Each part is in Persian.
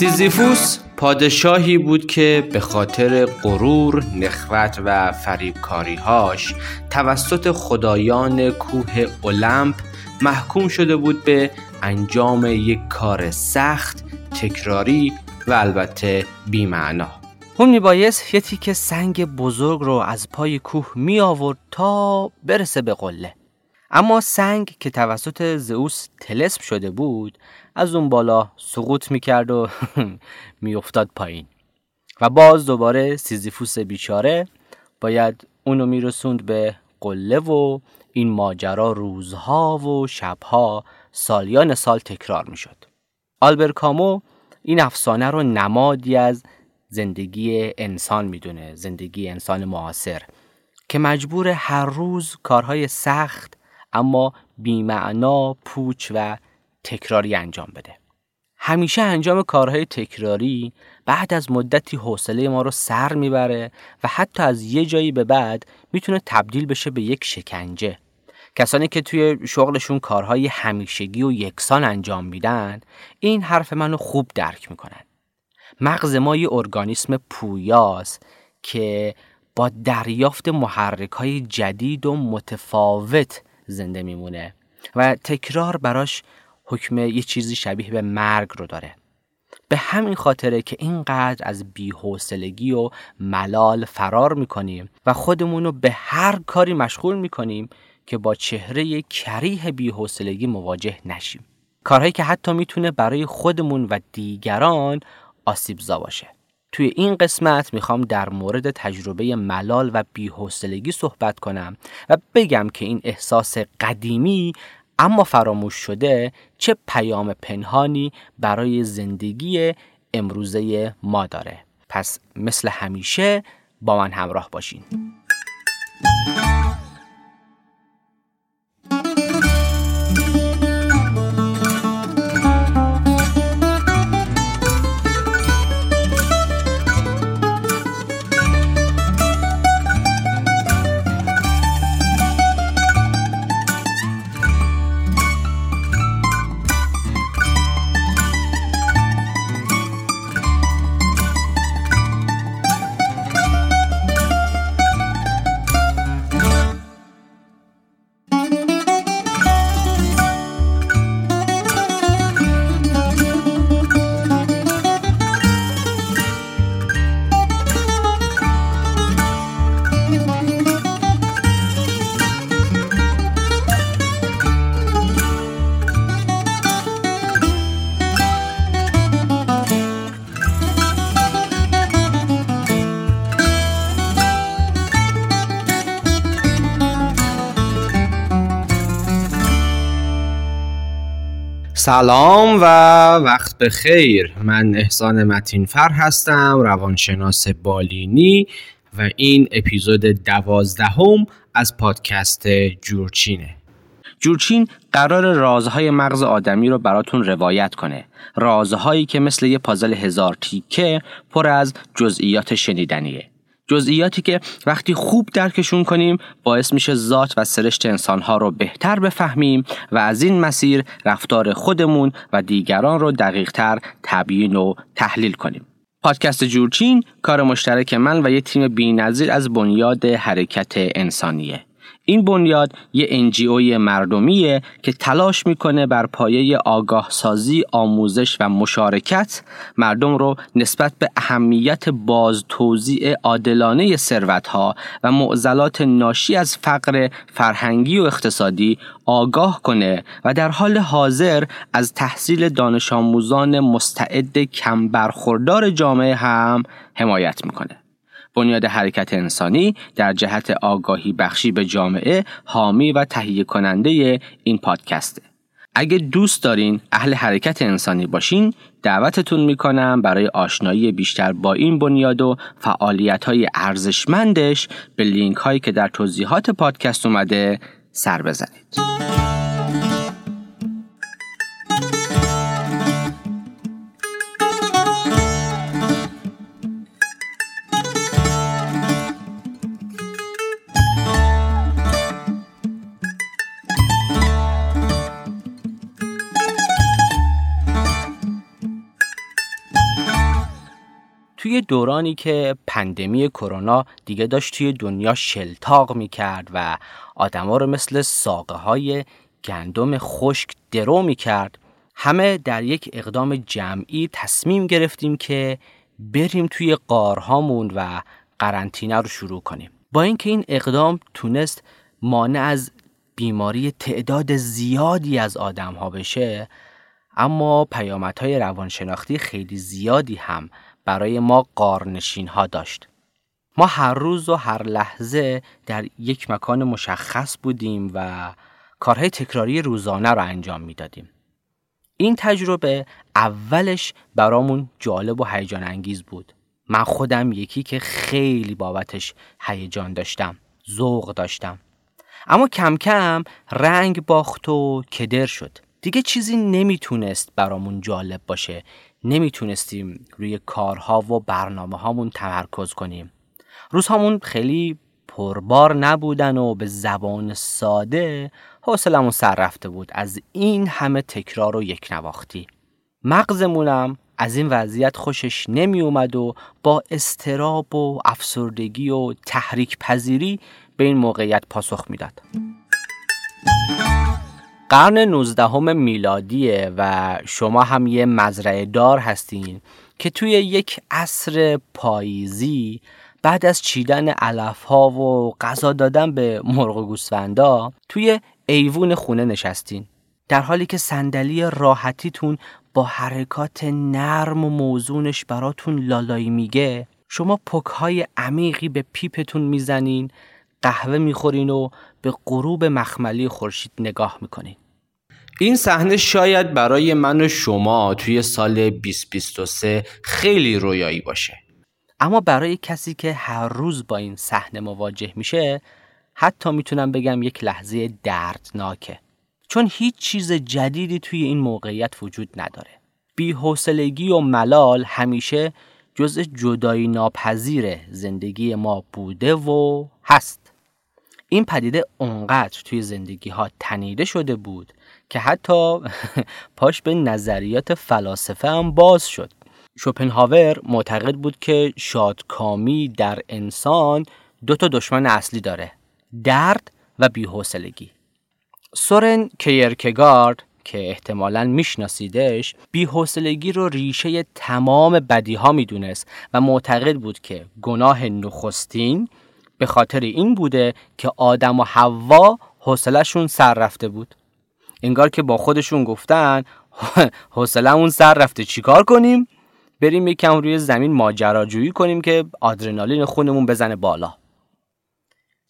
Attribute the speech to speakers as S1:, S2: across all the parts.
S1: سیزیفوس پادشاهی بود که به خاطر غرور، نخرت و فریبکاریهاش توسط خدایان کوه المپ محکوم شده بود به انجام یک کار سخت، تکراری و البته بیمعنا. اون میبایست یه تیک سنگ بزرگ رو از پای کوه می آورد تا برسه به قله. اما سنگ که توسط زئوس تلسم شده بود از اون بالا سقوط می‌کرد و میافتاد پایین و باز دوباره سیزیفوس بیچاره باید اونو میرسوند به قله و این ماجرا روزها و شبها سالیان سال تکرار می‌شد. آلبر کامو این افسانه رو نمادی از زندگی انسان می‌دونه زندگی انسان معاصر که مجبور هر روز کارهای سخت اما بیمعنا پوچ و تکراری انجام بده. همیشه انجام کارهای تکراری بعد از مدتی حوصله ما رو سر می‌بره و حتی از یه جایی به بعد می‌تونه تبدیل بشه به یک شکنجه. کسانی که توی شغلشون کارهای همیشگی و یکسان انجام میدن این حرف منو خوب درک می‌کنن. مغز ما یه ارگانیسم پویاست که با دریافت محرک های جدید و متفاوت زنده میمونه و تکرار براش حکم یه چیزی شبیه به مرگ رو داره. به همین خاطره که اینقدر از بیحوصلگی و ملال فرار می‌کنیم و خودمون رو به هر کاری مشغول می‌کنیم که با چهره کریه بیحوصلگی مواجه نشیم. کارهایی که حتی می‌تونه برای خودمون و دیگران آسیبزا باشه. توی این قسمت می‌خوام در مورد تجربه ملال و بیحوصلگی صحبت کنم و بگم که این احساس قدیمی اما فراموش شده چه پیام پنهانی برای زندگی امروزه ما داره. پس مثل همیشه با من همراه باشین. سلام و وقت بخیر. من احسان متینفر هستم روانشناس بالینی و این اپیزود دوازدهم از پادکست جورچینه. جورچین قرار رازهای مغز آدمی رو براتون روایت کنه. رازهایی که مثل یه پازل هزار تیکه پر از جزئیات شنیدنیه. جزئیاتی که وقتی خوب درکشون کنیم باعث میشه ذات و سرشت انسانها رو بهتر بفهمیم و از این مسیر رفتار خودمون و دیگران رو دقیقتر تبیین و تحلیل کنیم. پادکست جورچین کار مشترک من و یه تیم بینظیر از بنیاد حرکت انسانیه. این بنیاد یه انجیوی مردمیه که تلاش می‌کنه بر پایه آگاه سازی، آموزش و مشارکت مردم رو نسبت به اهمیت باز توزیع عادلانه ثروتها و معضلات ناشی از فقر فرهنگی و اقتصادی آگاه کنه و در حال حاضر از تحصیل دانش آموزان مستعد کم برخوردار جامعه هم حمایت می‌کنه. بنیاد حرکت انسانی در جهت آگاهی بخشی به جامعه حامی و تهیه کننده این پادکسته. اگه دوست دارین اهل حرکت انسانی باشین دعوتتون می‌کنم برای آشنایی بیشتر با این بنیاد و فعالیت های ارزشمندش به لینک هایی که در توضیحات پادکست اومده سر بزنید. توی دورانی که پندمی کرونا دیگه داشت توی دنیا شلتاق می‌کرد و آدما رو مثل ساقه های گندم خشک درو می‌کرد همه در یک اقدام جمعی تصمیم گرفتیم که بریم توی قارهامون و قرنطینه رو شروع کنیم. با اینکه این اقدام تونست مانع از بیماری تعداد زیادی از آدم ها بشه اما پیامدهای روانشناختی خیلی زیادی هم برای ما قارنشین ها داشت. ما هر روز و هر لحظه در یک مکان مشخص بودیم و کارهای تکراری روزانه رو انجام می‌دادیم. این تجربه اولش برامون جالب و هیجان انگیز بود. من خودم یکی که خیلی بابتش هیجان داشتم ذوق داشتم. اما کم کم رنگ باخت و کدر شد. دیگه چیزی نمی‌تونست برامون جالب باشه. نمی‌تونستیم روی کارها و برنامه هامون تمرکز کنیم روزهامون خیلی پربار نبودن و به زبان ساده حوصلمون سر رفته بود از این همه تکرار و یک نواختی مغزمونم از این وضعیت خوشش نمی اومد و با استراب و افسردگی و تحریک پذیری به این موقعیت پاسخ می‌داد. قرن 19 میلادیه و شما هم یه مزرعه دار هستین که توی یک عصر پاییزی بعد از چیدن علف ها و غذا دادن به مرغ و گوسفندا توی ایوون خونه نشستین در حالی که صندلی راحتیتون با حرکات نرم و موزونش براتون لالایی میگه شما پک های عمیقی به پیپتون می‌زنین قهوه می‌خورین و به غروب مخملی خورشید نگاه می‌کنین. این صحنه شاید برای من و شما توی سال 2023 خیلی رویایی باشه. اما برای کسی که هر روز با این صحنه مواجه میشه حتی می‌تونم بگم یک لحظه دردناکه. چون هیچ چیز جدیدی توی این موقعیت وجود نداره. بیحوصلگی و ملال همیشه جزء جدایی ناپذیر زندگی ما بوده و هست. این پدیده اونقدر توی زندگی ها تنیده شده بود که حتی پاش به نظریات فلاسفه هم باز شد. شوپنهاور معتقد بود که شادکامی در انسان دو تا دشمن اصلی داره درد و بیحوصلگی. سورن کیرکگارد که احتمالا میشناسیدش بیحوصلگی رو ریشه تمام بدی ها می‌دونست و معتقد بود که گناه نخستین به خاطر این بوده که آدم و حوا حوصلهشون سر رفته بود. انگار که با خودشون گفتن حوصلهمون سر رفته چیکار کنیم؟ بریم یکم روی زمین ماجراجویی کنیم که آدرنالین خونمون بزنه بالا.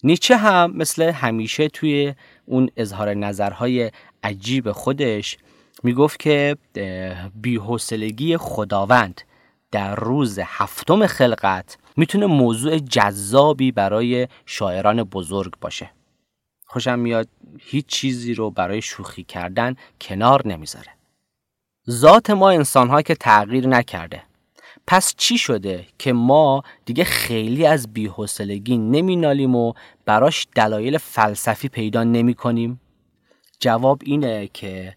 S1: نیچه هم مثل همیشه توی اون اظهار نظرهای عجیب خودش می‌گفت که بیحوصلگی خداوند در روز هفتم خلقت می‌تونه موضوع جذابی برای شاعران بزرگ باشه. خوشم میاد هیچ چیزی رو برای شوخی کردن کنار نمی‌ذاره. ذات ما انسان که تغییر نکرده. پس چی شده که ما دیگه خیلی از بیحوصلگی نمینالیم و براش دلایل فلسفی پیدا نمی کنیم؟ جواب اینه که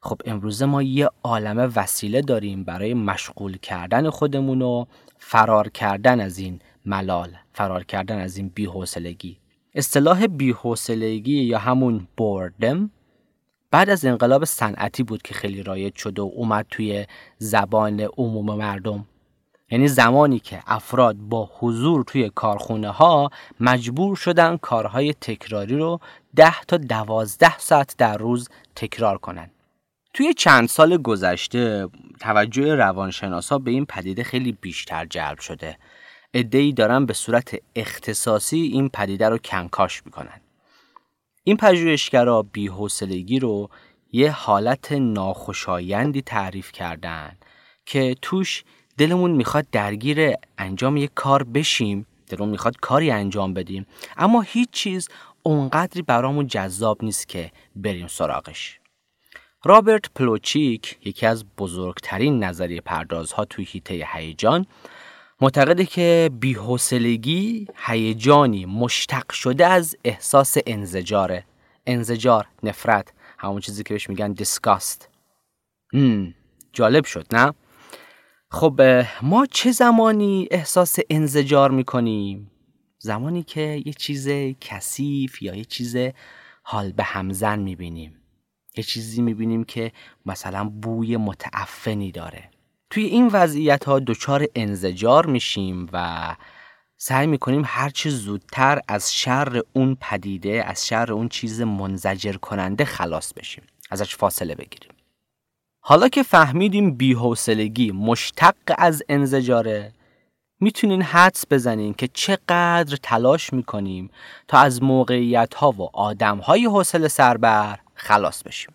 S1: خب امروزه ما یه عالم وسیله داریم برای مشغول کردن خودمون و فرار کردن از این ملال فرار کردن از این بیحوصلگی اصطلاح بیحوصلگی یا همون بوردم بعد از انقلاب صنعتی بود که خیلی رایج شد و اومد توی زبان عموم مردم یعنی زمانی که افراد با حضور توی کارخونه ها مجبور شدن کارهای تکراری رو ده تا دوازده ساعت در روز تکرار کنند. توی چند سال گذشته توجه روانشناسا به این پدیده خیلی بیشتر جلب شده. ادهی دارن به صورت اختصاصی این پدیده رو کنکاش می‌کنن. این پژوهشگرا بیحوصلگی رو یه حالت ناخوشایندی تعریف کردن که توش دلمون می‌خواد درگیر انجام یک کار بشیم دلمون می‌خواد کاری انجام بدیم اما هیچ چیز اونقدری برامون جذاب نیست که بریم سراغش رابرت پلوچیک یکی از بزرگترین نظریه پردازها توی هیته هیجان معتقده که بیحوصلگی هیجانی مشتق شده از احساس انزجاره. انزجار نفرت همون چیزی که بهش میگن دیسکاست جالب شد نه؟ خب ما چه زمانی احساس انزجار می‌کنیم؟ زمانی که یه چیز کثیف یا یه چیز حال به همزن می‌بینیم. یه چیزی می‌بینیم که مثلا بوی متعفنی داره. توی این وضعیت ها دچار انزجار میشیم و سعی می‌کنیم هرچه زودتر از شر اون پدیده از شر اون چیز منزجر کننده خلاص بشیم ازش فاصله بگیریم. حالا که فهمیدیم بیحوصلگی مشتق از انزجاره می‌تونین حدس بزنین که چقدر تلاش می‌کنیم تا از موقعیت ها و آدم های حوصله سربر خلاص بشیم.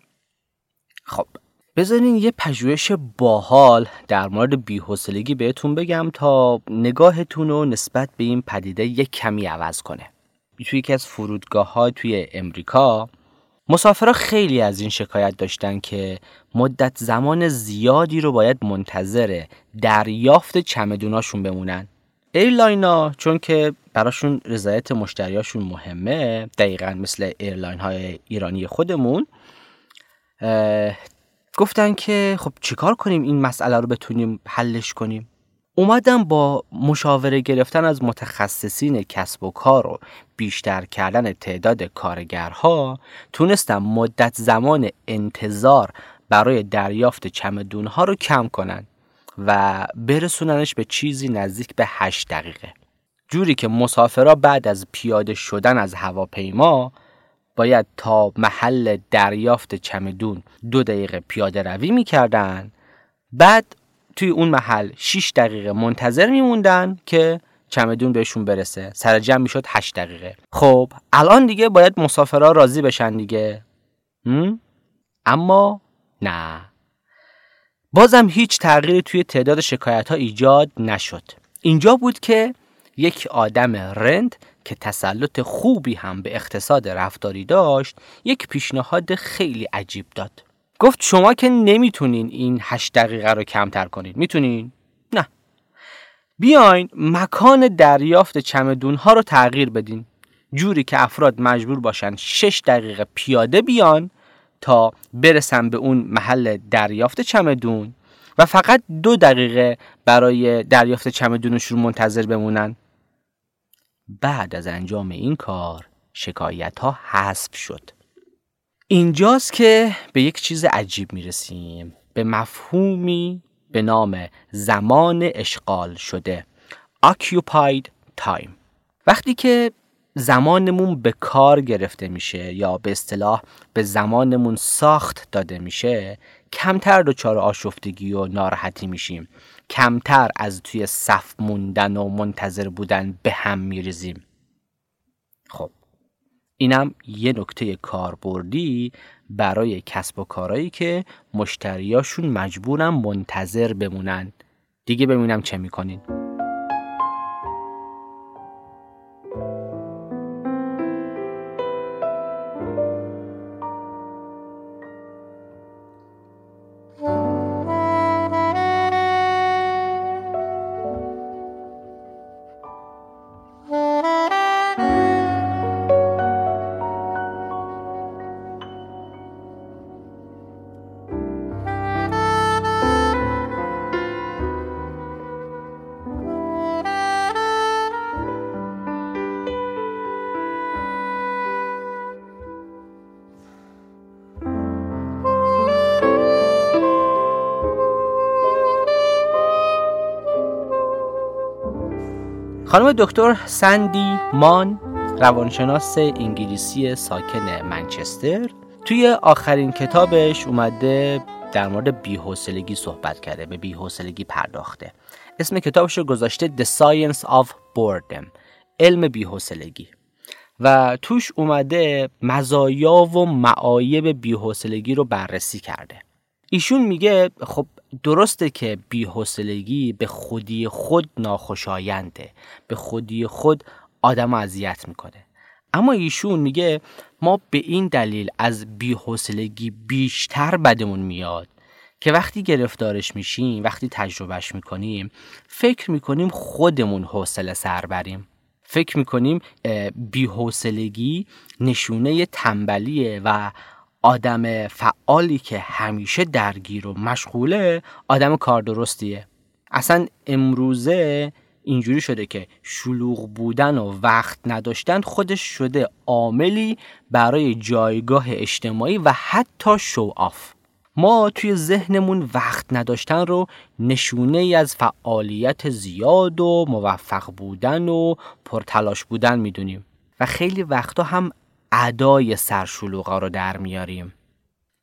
S1: خب بذارین یه پژوهش باحال در مورد بیحوصلگی بهتون بگم تا نگاهتون رو نسبت به این پدیده یک کمی عوض کنه. توی یکی از فرودگاه ها توی امریکا مسافرها خیلی از این شکایت داشتن که مدت زمان زیادی رو باید منتظر دریافت چمدوناشون بمونن. airline ا چون که براشون رضایت مشتریاشون مهمه دقیقا مثل airline های ایرانی خودمون گفتن که خب چیکار کنیم این مسئله رو بتونیم حلش کنیم؟ اومدم با مشاوره گرفتن از متخصصین کسب و کار و بیشتر کردن تعداد کارگرها تونستم مدت زمان انتظار برای دریافت چمدونها رو کم کنن. و برسوننش به چیزی نزدیک به 8 دقیقه. جوری که مسافرها بعد از پیاده شدن از هواپیما باید تا محل دریافت چمدون دو دقیقه پیاده روی می‌کردن بعد توی اون محل 6 دقیقه منتظر میموندن که چمدون بهشون برسه. سر جمع می‌شد 8 دقیقه. خب الان دیگه باید مسافرها راضی بشن دیگه. اما نه. بازم هیچ تغییری توی تعداد شکایت ها ایجاد نشد. اینجا بود که یک آدم رند که تسلط خوبی هم به اقتصاد رفتاری داشت یک پیشنهاد خیلی عجیب داد. گفت شما که نمی‌تونین این هشت دقیقه رو کمتر کنین. می‌تونین؟ نه. بیاین مکان دریافت چمدون ها رو تغییر بدین. جوری که افراد مجبور باشن شش دقیقه پیاده بیان تا برسن به اون محل دریافت چمدون و فقط دو دقیقه برای دریافت چمدونشون منتظر بمونن. بعد از انجام این کار شکایت ها حذف شد. اینجاست که به یک چیز عجیب می‌رسیم. به مفهومی به نام زمان اشغال شده. Occupied time. وقتی که زمانمون به کار گرفته میشه یا به اصطلاح به زمانمون ساخت داده میشه کمتر دچار آشفتگی و ناراحتی میشیم. کمتر از توی صف موندن و منتظر بودن به هم میریزیم. خب اینم یه نکته کاربردی برای کسب و کارهایی که مشتریاشون مجبورن منتظر بمونن. دیگه ببینم چه می‌کنین. خانم دکتر سندی مان روانشناس انگلیسی ساکن منچستر توی آخرین کتابش اومده در مورد بیحوصلگی صحبت کرده به بیحوصلگی پرداخته. اسم کتابش رو گذاشته The Science of Boredom علم بیحوصلگی. و توش اومده مزایا و معایب بیحوصلگی رو بررسی کرده. ایشون میگه خب درسته که بیحسلگی به خودی خود ناخوشاینده. به خودی خود آدم اذیت می‌کنه. اما ایشون میگه ما به این دلیل از بیحسلگی بیشتر بدمون میاد که وقتی گرفتارش میشیم وقتی تجربهش می‌کنیم فکر می‌کنیم خودمون حوصله سر بریم. فکر می‌کنیم بیحوصلگی نشونه تنبلیه و آدم فعالی که همیشه درگیر و مشغوله آدم کار درستیه. اصلا امروزه اینجوری شده که شلوغ بودن و وقت نداشتن خودش شده عاملی برای جایگاه اجتماعی و حتی شو آف ما توی ذهنمون وقت نداشتن رو نشونه ای از فعالیت زیاد و موفق بودن و پرتلاش بودن می‌دونیم. و خیلی وقتا هم ادای سرشلوغا رو در میاریم.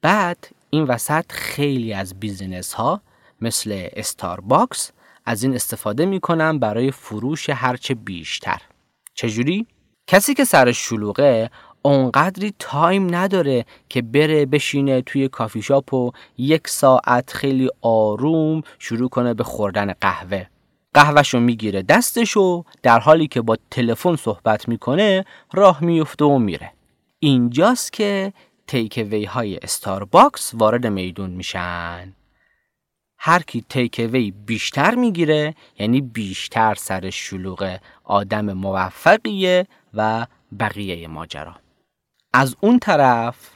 S1: بعد این وسط خیلی از business ها مثل Starbucks از این استفاده می‌کنن برای فروش هرچه بیشتر. چجوری؟ کسی که سر شلوغه اونقدری time نداره که بره بشینه توی کافی شاپ و یک ساعت خیلی آروم شروع کنه به خوردن قهوه. قهوهشو می‌گیره دستشو در حالی که با تلفن صحبت می‌کنه راه میفته و میره. اینجاست که تیک وی های استارباکس وارد میدون میشن. هر کی تیک وی بیشتر می‌گیره یعنی بیشتر سر شلوغ آدم موفقیه و بقیه ماجرا. از اون طرف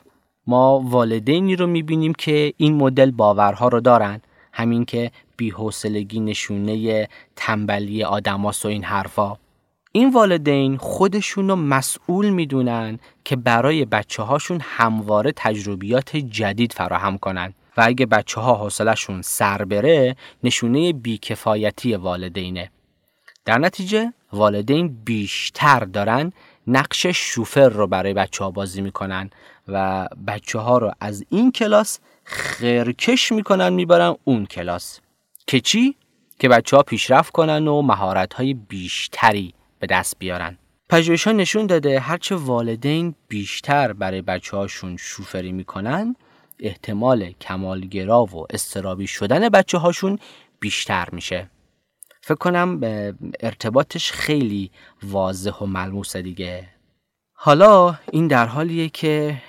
S1: ما والدینی رو می‌بینیم که این مدل باورها رو دارن. همین که بیحوصلگی نشونه تنبلی آدماس و این حرفا. این والدین خودشون رو مسئول می‌دونن که برای بچه هاشون همواره تجربیات جدید فراهم کنن. و اگه بچه ها حوصلشون سر بره نشونه بیکفایتی والدینه. در نتیجه والدین بیشتر دارن نقش شوفر رو برای بچه ها بازی می‌کنن و بچه ها رو از این کلاس خیرکش می‌کنن می‌برن اون کلاس. که چی؟ که بچه ها پیشرفت کنن و مهارت های بیشتری به دست بیارن. پژوهش ها نشون داده هرچه والدین بیشتر برای بچه هاشون شوفری می‌کنن احتمال کمالگرا و استرابی شدن بچه هاشون بیشتر میشه. فکر کنم ارتباطش خیلی واضح و ملموسه دیگه. حالا این در حالیه که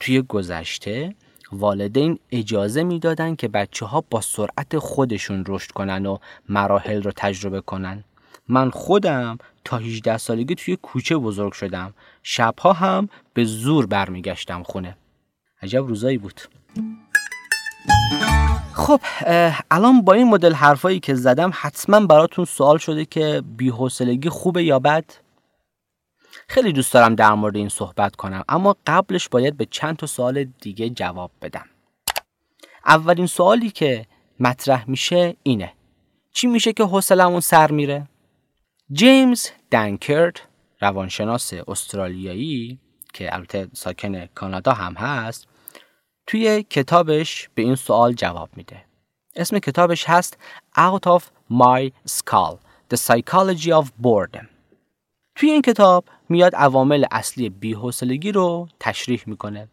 S1: توی گذشته والدین اجازه می‌دادن که بچه ها با سرعت خودشون رشد کنن و مراحل رو تجربه کنن. من خودم تا 18 سالگی توی کوچه بزرگ شدم. شبها هم به زور برمیگشتم خونه. عجب روزایی بود. خب الان با این مدل حرفایی که زدم حتما براتون سوال شده که بیحوصلگی خوبه یا بد؟ خیلی دوست دارم در مورد این صحبت کنم اما قبلش باید به چند تا سوال دیگه جواب بدم. اولین سوالی که مطرح میشه اینه. چی میشه که حوصلمون سر میره؟ جیمز دنکرد روانشناس استرالیایی که البته ساکن کانادا هم هست توی کتابش به این سوال جواب میده. اسم کتابش هست Out of My Skull The Psychology of Boredom. توی این کتاب میاد عوامل اصلی بیحوصلگی رو تشریح می‌کنه.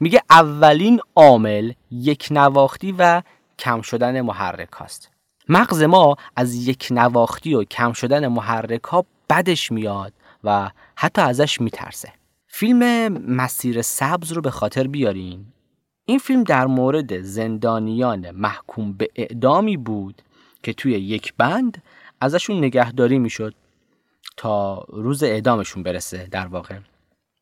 S1: میگه اولین عامل یک نواختی و کم شدن محرک هاست. مغز ما از یک نواختی و کم شدن محرک ها بدش میاد و حتی ازش میترسه. فیلم مسیر سبز رو به خاطر بیارین. این فیلم در مورد زندانیان محکوم به اعدامی بود که توی یک بند ازشون نگهداری می‌شد تا روز اعدامشون برسه در واقع.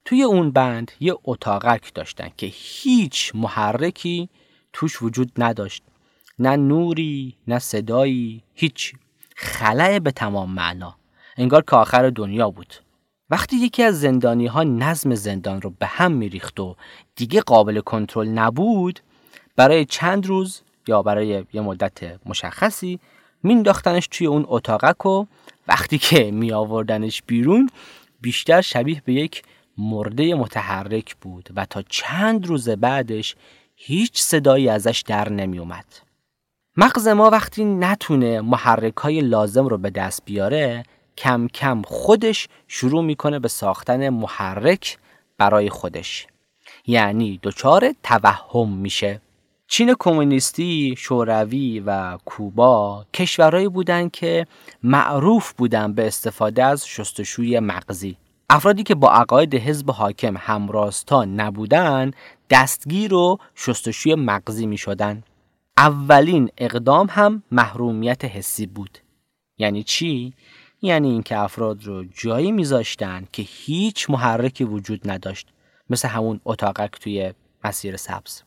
S1: توی اون بند یه اتاقک داشتن که هیچ محرکی توش وجود نداشت. نه نوری نه صدایی هیچ. خلع به تمام معنا. انگار که آخر دنیا بود. وقتی یکی از زندانی ها نظم زندان رو به هم میریخت و دیگه قابل کنترل نبود برای چند روز یا برای یه مدت مشخصی مینداختنش توی اون اتاقک و وقتی که می آوردنش بیرون بیشتر شبیه به یک مرده متحرک بود و تا چند روز بعدش هیچ صدایی ازش در نمی اومد. مغز ما وقتی نتونه محرک های لازم رو به دست بیاره کم کم خودش شروع می‌کنه به ساختن محرک برای خودش یعنی دچار توهم میشه چین کمونیستی، شوروی و کوبا کشورهایی بودند که معروف بودند به استفاده از شستشوی مغزی. افرادی که با عقاید حزب حاکم همراستا نبودن دستگیر و شستشوی مغزی می شدن. اولین اقدام هم محرومیت حسی بود. یعنی چی؟ یعنی اینکه افراد رو جایی میذاشتن که هیچ محرکی وجود نداشت مثل همون اتاقک توی مسیر سبز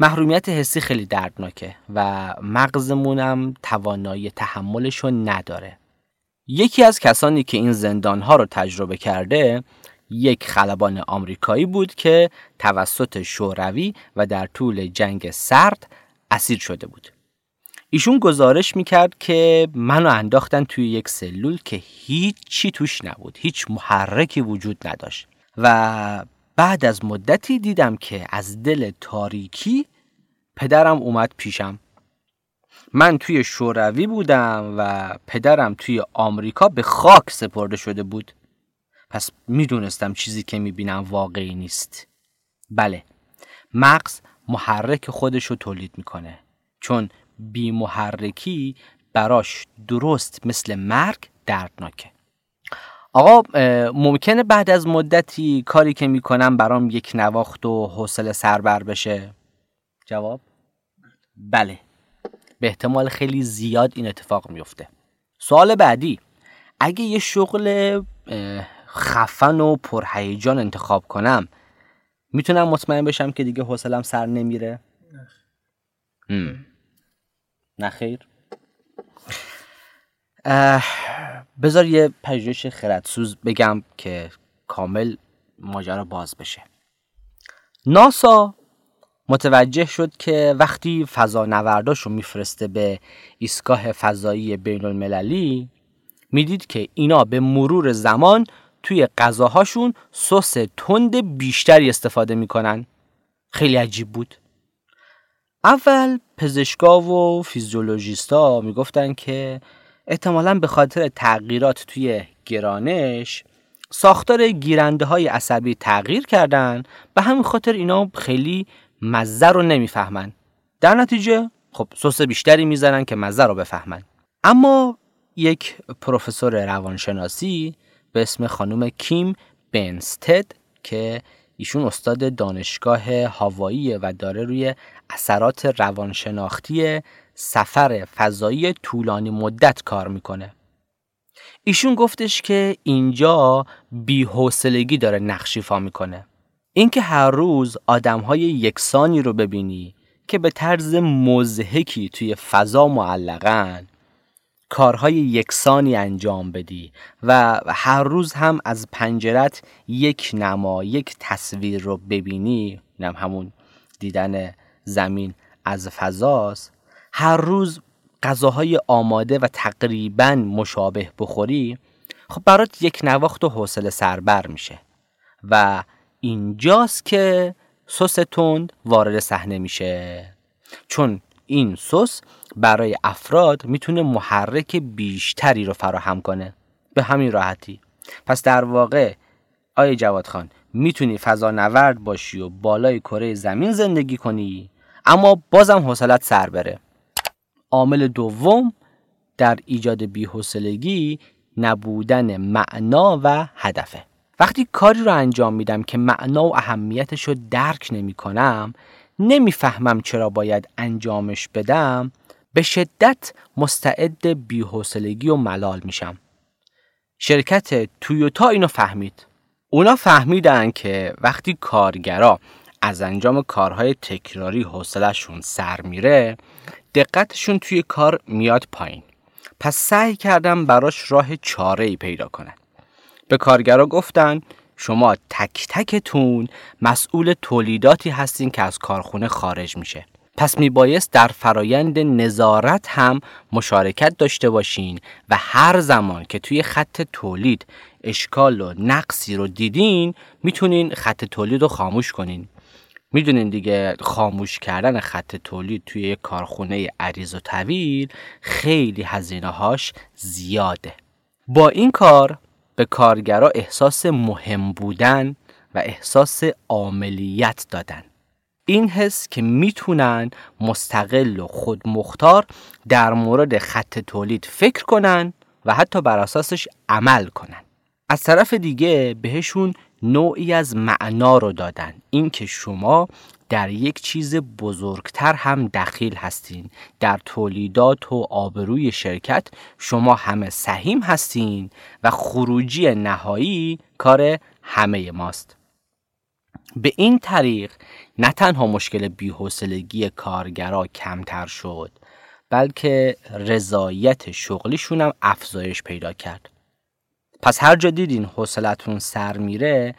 S1: محرومیت حسی خیلی دردناکه و مغزمونم توانایی تحملش رو نداره یکی از کسانی که این زندانها رو تجربه کرده یک خلبان آمریکایی بود که توسط شوروی و در طول جنگ سرد اسیر شده بود. ایشون گزارش می‌کرد که منو انداختن توی یک سلول که هیچ چی توش نبود هیچ محرکی وجود نداشت. و بعد از مدتی دیدم که از دل تاریکی پدرم اومد پیشم. من توی شوروی بودم و پدرم توی آمریکا به خاک سپرده شده بود. پس می‌دونستم چیزی که می‌بینم واقعی نیست. بله مغز محرک خودش رو تولید می‌کنه. چون بی محرکی براش درست مثل مرگ دردناکه. آقا ممکنه بعد از مدتی کاری که می‌کنم برام یک نواخت و حوصله سربر بشه؟ جواب؟ بله. به احتمال خیلی زیاد این اتفاق میفته سوال بعدی اگه یه شغل خفن و پرهیجان انتخاب کنم می‌تونم مطمئن بشم که دیگه حوصلم سر نمیره؟ نه خیر. بذار یه پژوهش خردسوز بگم که کامل ماجرا باز بشه. ناسا متوجه شد که وقتی فضا نورداشو میفرسته به ایستگاه فضایی بین المللی می‌دید که اینا به مرور زمان توی غذاهاشون سس تند بیشتری استفاده می‌کنن. خیلی عجیب بود. اول پزشکا و فیزیولوژیستا می‌گفتن که احتمالا به خاطر تغییرات توی گرانش ساختار گیرنده های عصبی تغییر کردن. به همین خاطر اینا خیلی مزه رو نمی‌فهمن. در نتیجه خب سس بیشتری می‌زنن که مزه رو بفهمن. اما یک پروفسور روانشناسی به اسم خانم کیم بنستد که ایشون استاد دانشگاه هاوایی و داره روی اثرات روانشناختی سفر فضایی طولانی مدت کار می‌کنه. ایشون گفتش که اینجا بیحوصلگی داره نقشیفا می‌کنه. اینکه هر روز آدمهای یکسانی رو ببینی که به طرز مزهکی توی فضا معلقن کارهای یکسانی انجام بدی و هر روز هم از پنجرت یک نما یک تصویر رو ببینی نم همون دیدن زمین از فضاست. هر روز غذاهای آماده و تقریبا مشابه بخوری خب برات یک نواخت و حوصله سربر میشه. و اینجاست که سس تند وارد صحنه میشه. چون این سس برای افراد می‌تونه محرک بیشتری رو فراهم کنه. به همین راحتی. پس در واقع آیا جواد خان می‌تونی فضا نورد باشی و بالای کره زمین زندگی کنی اما بازم حوصلت سر بره. عامل دوم در ایجاد بیحوصلگی نبودن معنا و هدفه. وقتی کاری رو انجام میدم که معنا و اهمیتش رو درک نمی کنم نمی‌فهمم چرا باید انجامش بدم به شدت مستعد بیحوصلگی و ملال میشم. شرکت تویوتا اینو فهمید. اونا فهمیدن که وقتی کارگرا از انجام کارهای تکراری حوصلهشون سر میره دقتشون توی کار میاد پایین. پس سعی کردم براش راه چاره ای پیدا کنن به کارگرا گفتن شما تک تکتون مسئول تولیداتی هستین که از کارخونه خارج میشه. پس میبایست در فرایند نظارت هم مشارکت داشته باشین و هر زمان که توی خط تولید اشکال و نقصی رو دیدین می‌تونین خط تولید رو خاموش کنین. می‌دونین دیگه خاموش کردن خط تولید توی یک کارخونه عریض و طویل خیلی هزینه هاش زیاده. با این کار به کارگرا احساس مهم بودن و احساس عاملیت دادن. این حس که می‌تونن مستقل و خودمختار در مورد خط تولید فکر کنن و حتی بر اساسش عمل کنن. از طرف دیگه بهشون نوعی از معنا رو دادن. اینکه شما در یک چیز بزرگتر هم دخیل هستین. در تولیدات و آبروی شرکت شما همه سهیم هستین و خروجی نهایی کار همه ماست. به این طریق نه تنها مشکل بیحوصلگی کارگرا کمتر شد بلکه رضایت شغلیشون هم افزایش پیدا کرد. پس هر جا دیدین حوصلتون سر میره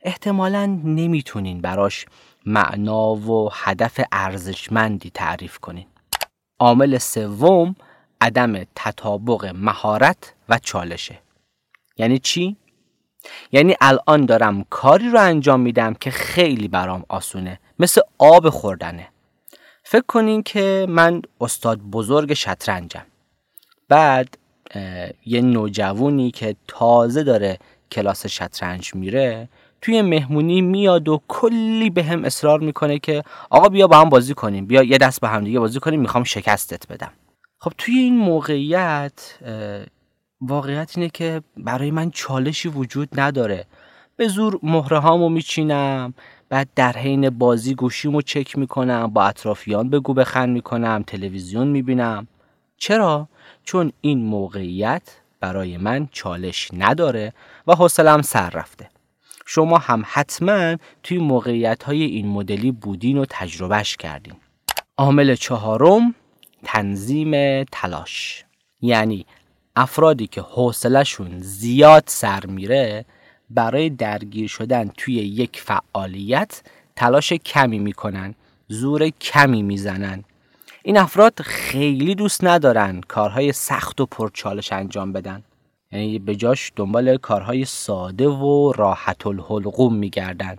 S1: احتمالا نمی‌تونین براش معنا و هدف ارزشمندی تعریف کنین عامل سوم عدم تطابق مهارت و چالشه. یعنی چی؟ یعنی الان دارم کاری رو انجام میدم که خیلی برام آسونه مثل آب خوردنه. فکر کنین که من استاد بزرگ شطرنجم. بعد یه نوجوونی که تازه داره کلاس شطرنج میره توی مهمونی میاد و کلی به هم اصرار می‌کنه که آقا بیا با هم بازی کنیم بیا یه دست با هم دیگه بازی کنیم می‌خوام شکستت بدم. خب توی این موقعیت واقعیت اینه که برای من چالشی وجود نداره. به زور مهره هامو میچینم بعد در حین بازی گوشیمو چک می‌کنم با اطرافیان بگو بخند می‌کنم تلویزیون می‌بینم. چرا؟ چون این موقعیت برای من چالش نداره و حوصلم سر رفته. شما هم حتما توی موقعیت های این مدلی بودین و تجربهش کردین. عامل چهارم تنظیم تلاش. یعنی افرادی که حوصلشون زیاد سر میره برای درگیر شدن توی یک فعالیت تلاش کمی می‌کنن زور کمی می‌زنن. این افراد خیلی دوست ندارن کارهای سخت و پرچالش انجام بدن. یعنی به جاش دنبال کارهای ساده و راحت الحلقوم میگردن.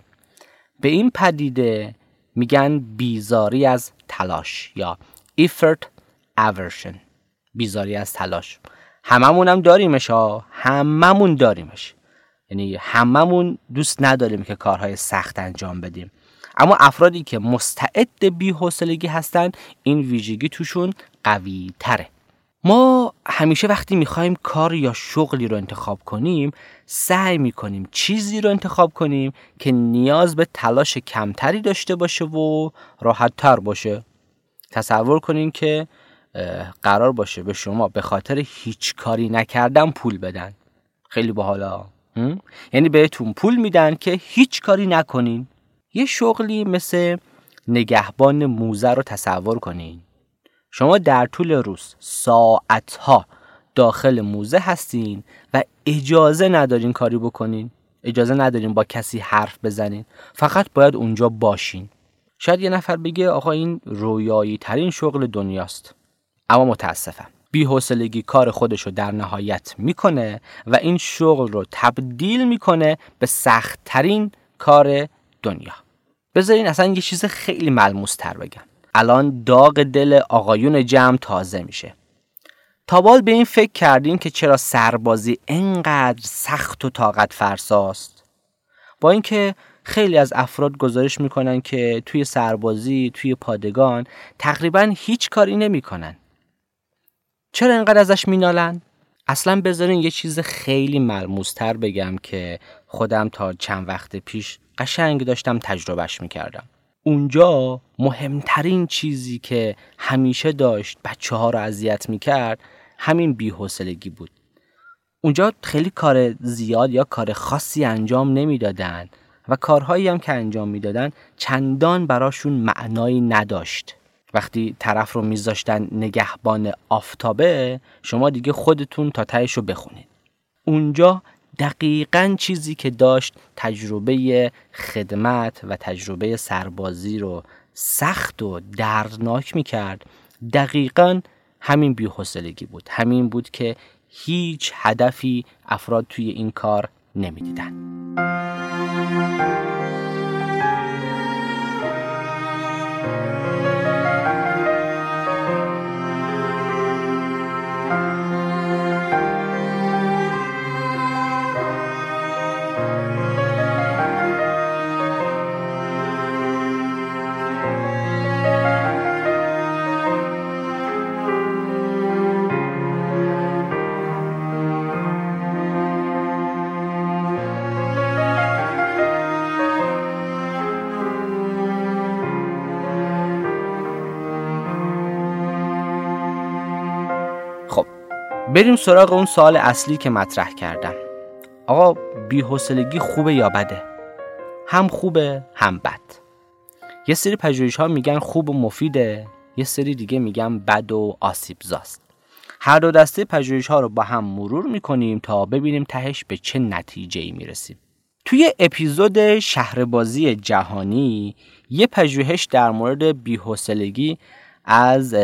S1: به این پدیده میگن بیزاری از تلاش یا effort aversion. بیزاری از تلاش. هممون هم داریمش ها. هممون داریمش. یعنی هممون دوست نداریم که کارهای سخت انجام بدیم. اما افرادی که مستعد بی‌حوصلگی هستن این ویژگی توشون قوی تره ما همیشه وقتی می‌خوایم کار یا شغلی رو انتخاب کنیم سعی می‌کنیم چیزی رو انتخاب کنیم که نیاز به تلاش کمتری داشته باشه و راحت تر باشه. تصور کنین که قرار باشه به شما به خاطر هیچ کاری نکردن پول بدن. خیلی باحالا یعنی بهتون پول میدن که هیچ کاری نکنین. یه شغلی مثل نگهبان موزه رو تصور کنین. شما در طول روز ساعتها داخل موزه هستین و اجازه ندارین کاری بکنین. اجازه ندارین با کسی حرف بزنین. فقط باید اونجا باشین. شاید یه نفر بگه آقا این رویایی ترین شغل دنیاست. اما متاسفم. بیحوصلگی کار خودش رو در نهایت می‌کنه و این شغل رو تبدیل می‌کنه به سختترین کار دنیا. بذارین اصلا یه چیز خیلی ملموس تر بگم. الان داغ دل آقایون جمع تازه میشه. تابال به این فکر کردین که چرا سربازی انقدر سخت و طاقت فرساست؟ با اینکه خیلی از افراد گزارش می‌کنن که توی سربازی توی پادگان تقریبا هیچ کاری نمی‌کنن. چرا انقدر ازش مینالن؟ اصلا بذارین یه چیز خیلی ملموستر بگم که خودم تا چند وقت پیش قشنگ داشتم تجربهش می‌کردم. اونجا مهمترین چیزی که همیشه داشت بچه ها رو اذیت می‌کرد همین بیحوصلگی بود. اونجا خیلی کار زیاد یا کار خاصی انجام نمی‌دادن و کارهایی هم که انجام می‌دادن چندان براشون معنایی نداشت. وقتی طرف رو میذاشتن نگهبان آفتابه شما دیگه خودتون تا تهش رو بخونید. اونجا دقیقا چیزی که داشت تجربه خدمت و تجربه سربازی رو سخت و دردناک می‌کرد. دقیقا همین بیحسلگی بود. همین بود که هیچ هدفی افراد توی این کار نمی‌دیدن. بریم سراغ اون سوال اصلی که مطرح کردم. آقا بیحسلگی خوبه یا بده؟ هم خوبه هم بد. یه سری پژوهش ها میگن خوب و مفیده یه سری دیگه میگن بد و آسیبزاست هر دو دسته پژوهش ها رو با هم مرور می‌کنیم تا ببینیم تهش به چه نتیجه ای می‌رسیم. توی اپیزود شهربازی جهانی یه پژوهش در مورد بیحوصلگی از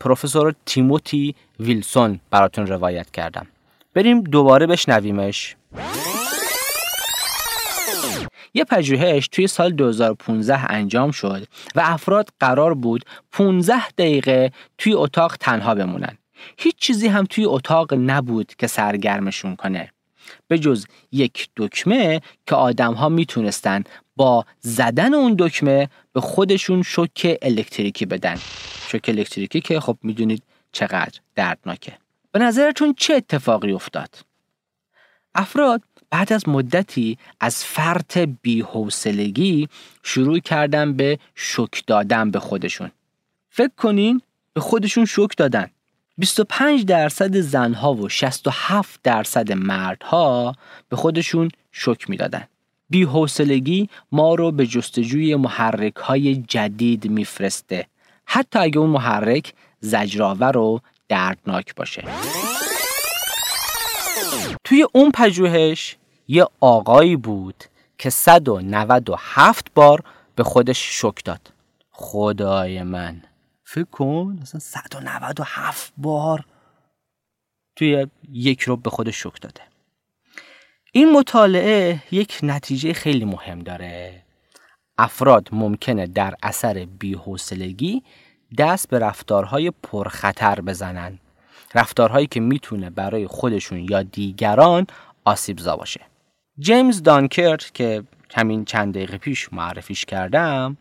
S1: پروفسور تیموتی ویلسون براتون روایت کردم بریم دوباره بشنویمش یه پژوهش توی سال 2015 انجام شد و افراد قرار بود 15 دقیقه توی اتاق تنها بمونن. هیچ چیزی هم توی اتاق نبود که سرگرمشون کنه. به جز یک دکمه که آدم ها می‌تونستن با زدن اون دکمه به خودشون شوک الکتریکی بدن. شوک الکتریکی که خب می‌دونید چقدر دردناکه. به نظرتون چه اتفاقی افتاد؟ افراد بعد از مدتی از فرط بیحوصلگی شروع کردن به شک دادن به خودشون فکر کنین به خودشون شک دادن 25 درصد زنها و 67 درصد مردها به خودشون شک می‌دادن بیحوصلگی ما رو به جستجوی محرک های جدید میفرسته. حتی اگه اون محرک زجرآور و دردناک باشه. توی اون پژوهش یه آقایی بود که 197 بار به خودش شک داد. خدای من. فکر کن اصلا 197 بار توی یک رو به خودش شک داده. این مطالعه یک نتیجه خیلی مهم داره. افراد ممکنه در اثر بیحوصلگی دست به رفتارهای پرخطر بزنن. رفتارهایی که می‌تونه برای خودشون یا دیگران آسیبزا باشه. جیمز دانکرت که همین چند دقیقه پیش معرفیش کردم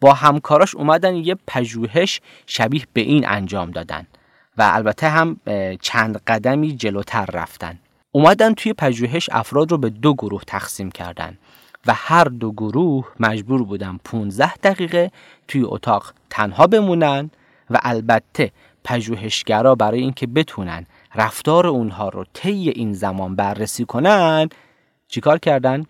S1: با همکاراش اومدن یه پژوهش شبیه به این انجام دادن و البته هم چند قدمی جلوتر رفتن. اومدن توی پژوهش افراد رو به دو گروه تقسیم کردن و هر دو گروه مجبور بودن 15 دقیقه توی اتاق تنها بمونن و البته پژوهشگرا برای اینکه بتونن رفتار اونها رو طی این زمان بررسی کنن چیکار کردن؟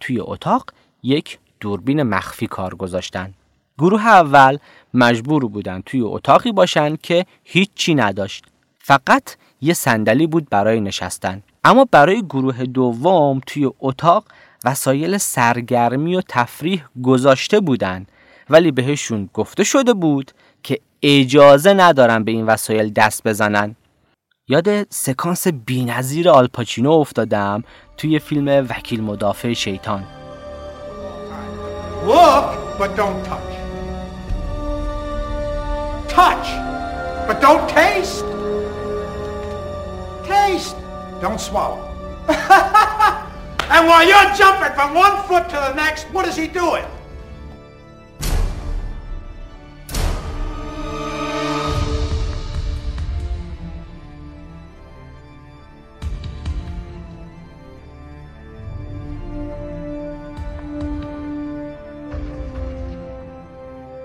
S1: توی اتاق یک دوربین مخفی کار گذاشتن. گروه اول مجبور بودن توی اتاقی باشن که هیچی نداشت. فقط یه صندلی بود برای نشستن. اما برای گروه دوم توی اتاق وسایل سرگرمی و تفریح گذاشته بودن ولی بهشون گفته شده بود که اجازه ندارن به این وسایل دست بزنن یاد سکانس بینظیر آلپاچینو افتادم توی فیلم وکیل مدافع شیطان
S2: Look, but don't touch. Touch, but don't taste. Taste, don't swallow. and while you're jumping from one foot to the next, what is he doing?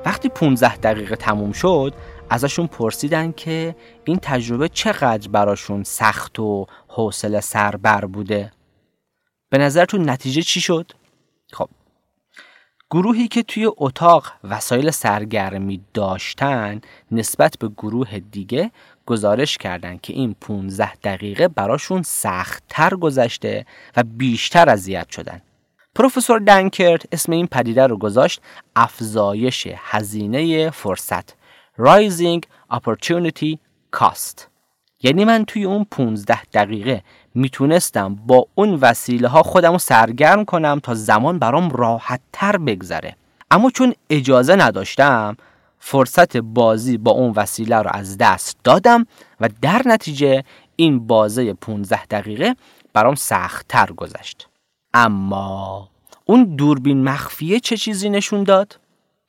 S1: وقتی 15 دقیقه تموم شد ازشون پرسیدن که این تجربه چقدر براشون سخت و حوصله سربر بوده. به نظرتون نتیجه چی شد؟ خب گروهی که توی اتاق وسایل سرگرمی داشتن نسبت به گروه دیگه گزارش کردند که این 15 دقیقه براشون سختتر گذشته و بیشتر اذیت شدن. پروفسور دنکرت اسم این پدیده رو گذاشت افزایش هزینه فرصت. Rising Opportunity Cost. یعنی من توی اون 15 دقیقه می‌تونستم با اون وسیله ها خودم رو سرگرم کنم تا زمان برام راحت تر بگذره. اما چون اجازه نداشتم فرصت بازی با اون وسیله رو از دست دادم و در نتیجه این بازه 15 دقیقه برام سخت تر گذشت. اما اون دوربین مخفیه چه چیزی نشون داد؟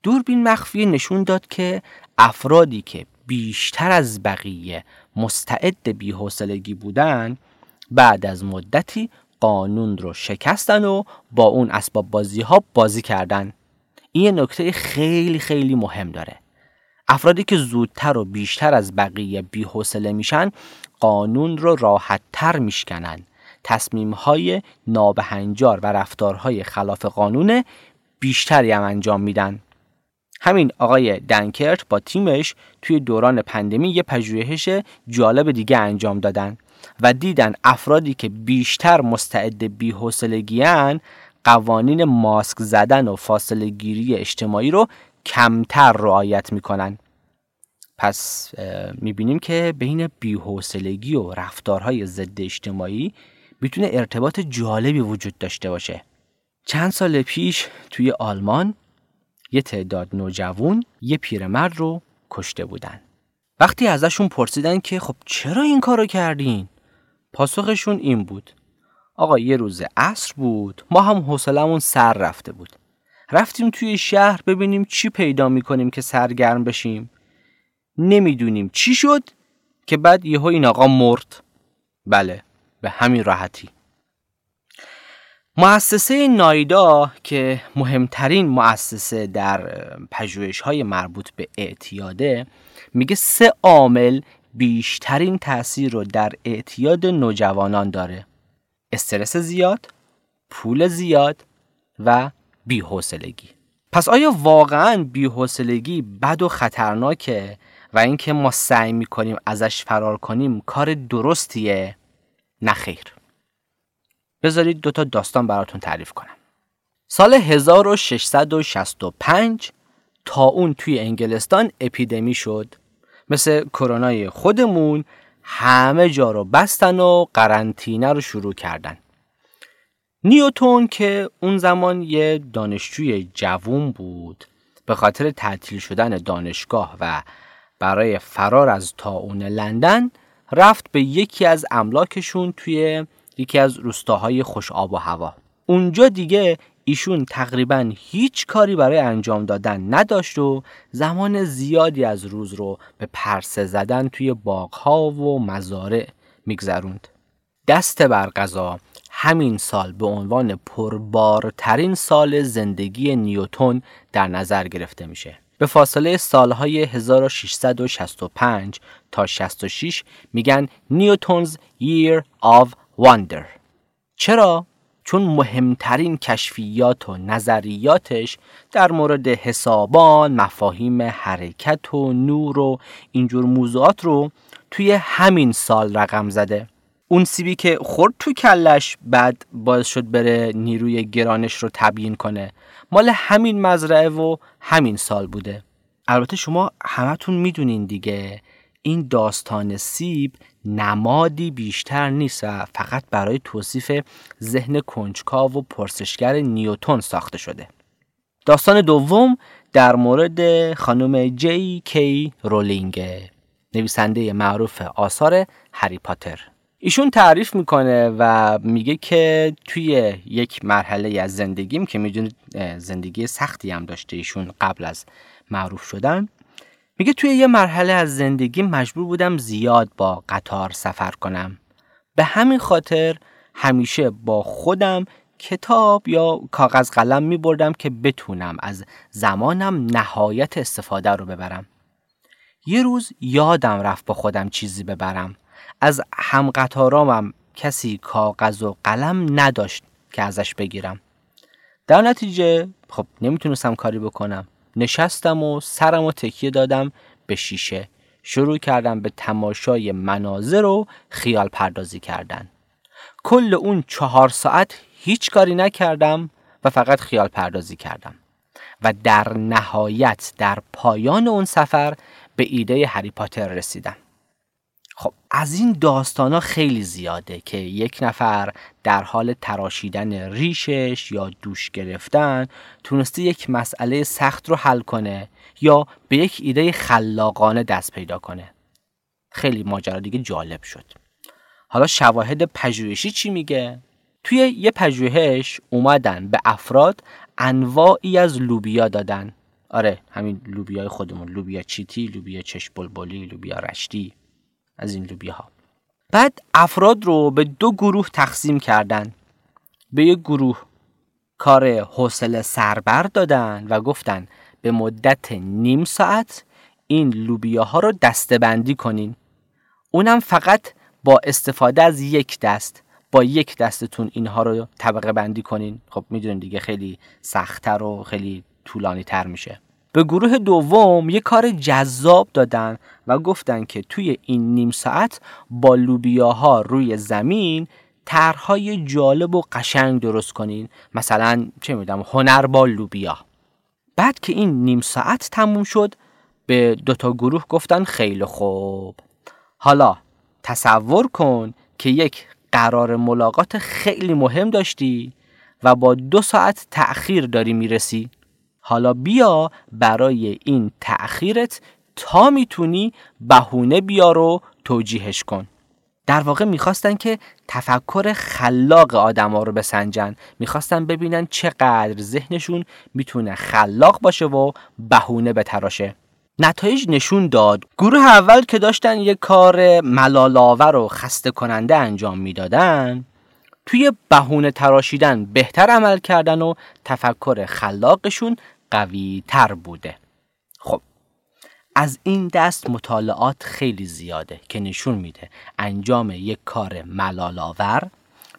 S1: دوربین مخفیه نشون داد که افرادی که بیشتر از بقیه مستعد بیحوصلگی بودن بعد از مدتی قانون رو شکستن و با اون اسباب بازی ها بازی کردن. این نکته خیلی خیلی مهم داره. افرادی که زودتر و بیشتر از بقیه بیحوصله میشن قانون رو راحت تر میشکنن. تصمیمهای نابهنجار و رفتارهای خلاف قانون بیشتری هم انجام میدن. همین آقای دنکرت با تیمش توی دوران پندمی یه پژوهش جالب دیگه انجام دادن و دیدن افرادی که بیشتر مستعد بی‌حوصلگیان قوانین ماسک زدن و فاصله گیری اجتماعی رو کمتر رعایت می‌کنن. پس می‌بینیم که بین بیحوصلگی و رفتارهای ضد اجتماعی می‌تونه ارتباط جالبی وجود داشته باشه. چند سال پیش توی آلمان یه تعداد نوجوان یه پیرمرد رو کشته بودن. وقتی ازشون پرسیدن که خب چرا این کارو کردین؟ پاسخشون این بود. آقا یه روز عصر بود ما هم حوصلمون سر رفته بود. رفتیم توی شهر ببینیم چی پیدا می‌کنیم که سرگرم بشیم. نمی‌دونیم چی شد که بعد یهو این آقا مرد. بله به همین راحتی. مؤسسه نایدا که مهمترین مؤسسه در پژوهش های مربوط به اعتیاده میگه سه عامل بیشترین تاثیر رو در اعتیاد نوجوانان داره استرس زیاد، پول زیاد و بیحوصلگی. پس آیا واقعا بیحوصلگی بد و خطرناکه و اینکه ما سعی می‌کنیم ازش فرار کنیم کار درستیه؟ نخیر. بذارید دوتا داستان براتون تعریف کنم. سال 1665 تا اون توی انگلستان اپیدمی شد. مثل کرونای خودمون همه جا رو بستن و قرنطینه رو شروع کردن. نیوتون که اون زمان یه دانشجوی جوون بود. به خاطر تعطیل شدن دانشگاه و برای فرار از تاون لندن رفت به یکی از املاکشون توی یکی از روستاهای خوش آب و هوا اونجا دیگه ایشون تقریبا هیچ کاری برای انجام دادن نداشت و زمان زیادی از روز رو به پرسه زدن توی باغها و مزارع میگذروند. دست بر قضا همین سال به عنوان پربارترین سال زندگی نیوتون در نظر گرفته میشه. به فاصله سالهای 1665 تا 66 میگن نیوتونز Year of Wonder. چرا؟ چون مهمترین کشفیات و نظریاتش در مورد حسابان، مفاهیم حرکت و نور و اینجور موضوعات رو توی همین سال رقم زده اون سیبی که خورد تو کلش بعد باعث شد بره نیروی گرانش رو تبیین کنه مال همین مزرعه و همین سال بوده البته شما همتون می‌دونین دیگه این داستان سیب نمادی بیشتر نیست و فقط برای توصیف ذهن کنجکاو و پرسشگر نیوتون ساخته شده. داستان دوم در مورد خانم جی کی رولینگ نویسنده معروف آثار هری پاتر. ایشون تعریف می‌کنه و میگه که توی یک مرحله از زندگیم که می‌دونید زندگی سختی هم داشته ایشون قبل از معروف شدن میگه توی یه مرحله از زندگی مجبور بودم زیاد با قطار سفر کنم. به همین خاطر همیشه با خودم کتاب یا کاغذ قلم می بردم که بتونم از زمانم نهایت استفاده رو ببرم. یه روز یادم رفت با خودم چیزی ببرم. از هم قطارامم کسی کاغذ و قلم نداشت که ازش بگیرم. در نتیجه خب نمی‌تونستم کاری بکنم. نشستم و سرم و تکیه دادم به شیشه. شروع کردم به تماشای مناظر و خیال پردازی کردن. کل اون چهار ساعت هیچ کاری نکردم و فقط خیال پردازی کردم. و در نهایت در پایان اون سفر به ایده هری پاتر رسیدم. خب از این داستان ها خیلی زیاده که یک نفر در حال تراشیدن ریشش یا دوش گرفتن تونسته یک مسئله سخت رو حل کنه یا به یک ایده خلاقانه دست پیدا کنه. خیلی ماجرا دیگه جالب شد. حالا شواهد پژوهشی چی میگه؟ توی یه پژوهش اومدن به افراد انواعی از لوبیا دادن. آره همین لوبیای خودمون لوبیا چیتی لوبیا چشم بلبلی لوبیا رشتی. از این لوبیاها. بعد افراد رو به دو گروه تقسیم کردن. به یک گروه کار حوصله سربر دادن و گفتن به مدت نیم ساعت این لوبیاها رو دسته بندی کنین. اونم فقط با استفاده از یک دست با یک دستتون اینها رو طبقه بندی کنین. خب می‌دونین دیگه خیلی سختتر و خیلی طولانی تر میشه. به گروه دوم یه کار جذاب دادن و گفتن که توی این نیم ساعت با لوبیاها روی زمین طرحهای جالب و قشنگ درست کنین. مثلا چه می‌دونم هنر با لوبیا. بعد که این نیم ساعت تموم شد به دوتا گروه گفتن خیلی خوب. حالا تصور کن که یک قرار ملاقات خیلی مهم داشتی و با دو ساعت تأخیر داری می‌رسی. حالا بیا برای این تأخیرت تا می‌تونی بهونه بیا رو توجیهش کن. در واقع می‌خواستن که تفکر خلاق آدما رو بسنجن. می‌خواستن ببینن چقدر ذهنشون می‌تونه خلاق باشه و بهونه بتراشه. نتایج نشون داد. گروه اول که داشتن یه کار ملالاور و خسته کننده انجام می‌دادن توی بهونه تراشیدن بهتر عمل کردن و تفکر خلاقشون قوی تر بوده. خب از این دست مطالعات خیلی زیاده که نشون میده انجام یک کار ملالاور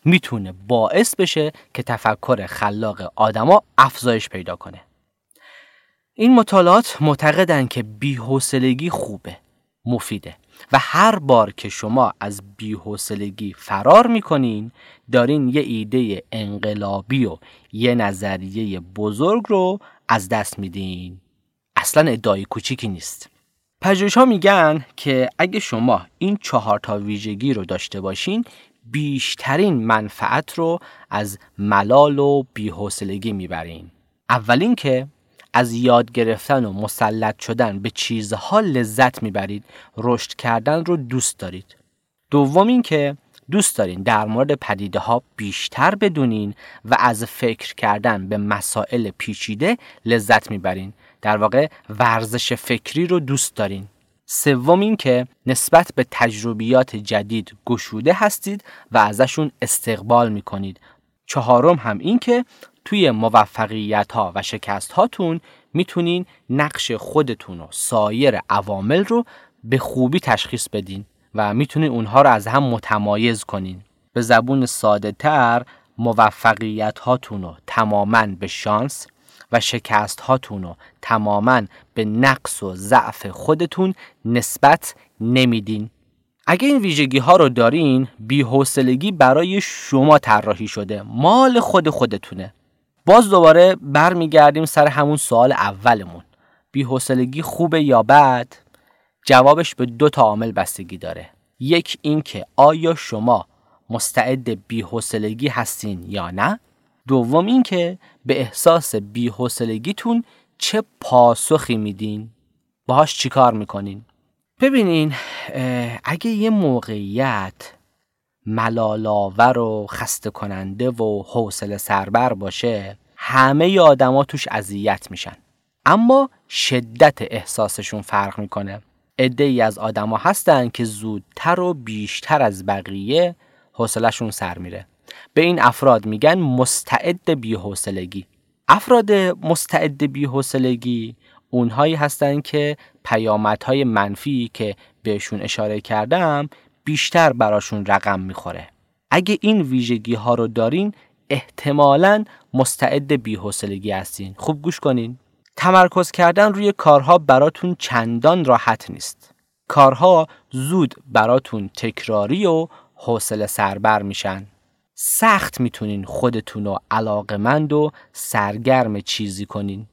S1: می‌تونه باعث بشه که تفکر خلاق آدما افزایش پیدا کنه. این مطالعات معتقدن که بیحوصلگی خوبه مفیده و هر بار که شما از بیحوصلگی فرار می‌کنین دارین یه ایده انقلابی و یه نظریه بزرگ رو از دست میدین. اصلا ادعای کوچیکی نیست. پژوهش ها میگن که اگه شما این چهار تا ویژگی رو داشته باشین بیشترین منفعت رو از ملال و بیحوصلگی می‌برین. اولین که از یاد گرفتن و مسلط شدن به چیزها لذت می‌برید رشد کردن رو دوست دارید. دوم این که دوست دارین در مورد پدیده ها بیشتر بدونین و از فکر کردن به مسائل پیچیده لذت می‌برین. در واقع ورزش فکری رو دوست دارین. سوم این که نسبت به تجربیات جدید گشوده هستید و ازشون استقبال می‌کنید. چهارم هم این که توی موفقیت ها و شکست هاتون می‌تونین نقش خودتون و سایر عوامل رو به خوبی تشخیص بدین. و می‌تونین اونها رو از هم متمایز کنین. به زبون ساده تر موفقیت هاتون رو تماما به شانس و شکست هاتون رو تماما به نقص و ضعف خودتون نسبت نمیدین. اگه این ویژگی ها رو دارین بیحوصلگی برای شما طراحی شده. مال خود خودتونه. باز دوباره برمیگردیم سر همون سوال اولمون. بیحوصلگی خوبه یا بد؟ جوابش به دو تا عامل بستگی داره. یک این که آیا شما مستعد بیحوصلگی هستین یا نه. دوم این که به احساس بیحوصلگیتون چه پاسخی میدین. باهاش چیکار می‌کنین؟ ببینین اگه یه موقعیت ملالاور و خسته کننده و حوصله سربر باشه همه آدما توش اذیت میشن. اما شدت احساسشون فرق می‌کنه. عده ای از آدما هستن که زودتر و بیشتر از بقیه حوصلهشون سر میره. به این افراد میگن مستعد بیحوصلگی. افراد مستعد بیحوصلگی اونهایی هستن که پیامدهای منفی که بهشون اشاره کردم بیشتر براشون رقم می‌خوره. اگه این ویژگی ها رو دارین احتمالا مستعد بیحوصلگی هستین. خوب گوش کنین. تمرکز کردن روی کارها براتون چندان راحت نیست. کارها زود براتون تکراری و حوصله سربر میشن. سخت می‌تونین خودتون رو علاقمند و سرگرم چیزی کنین.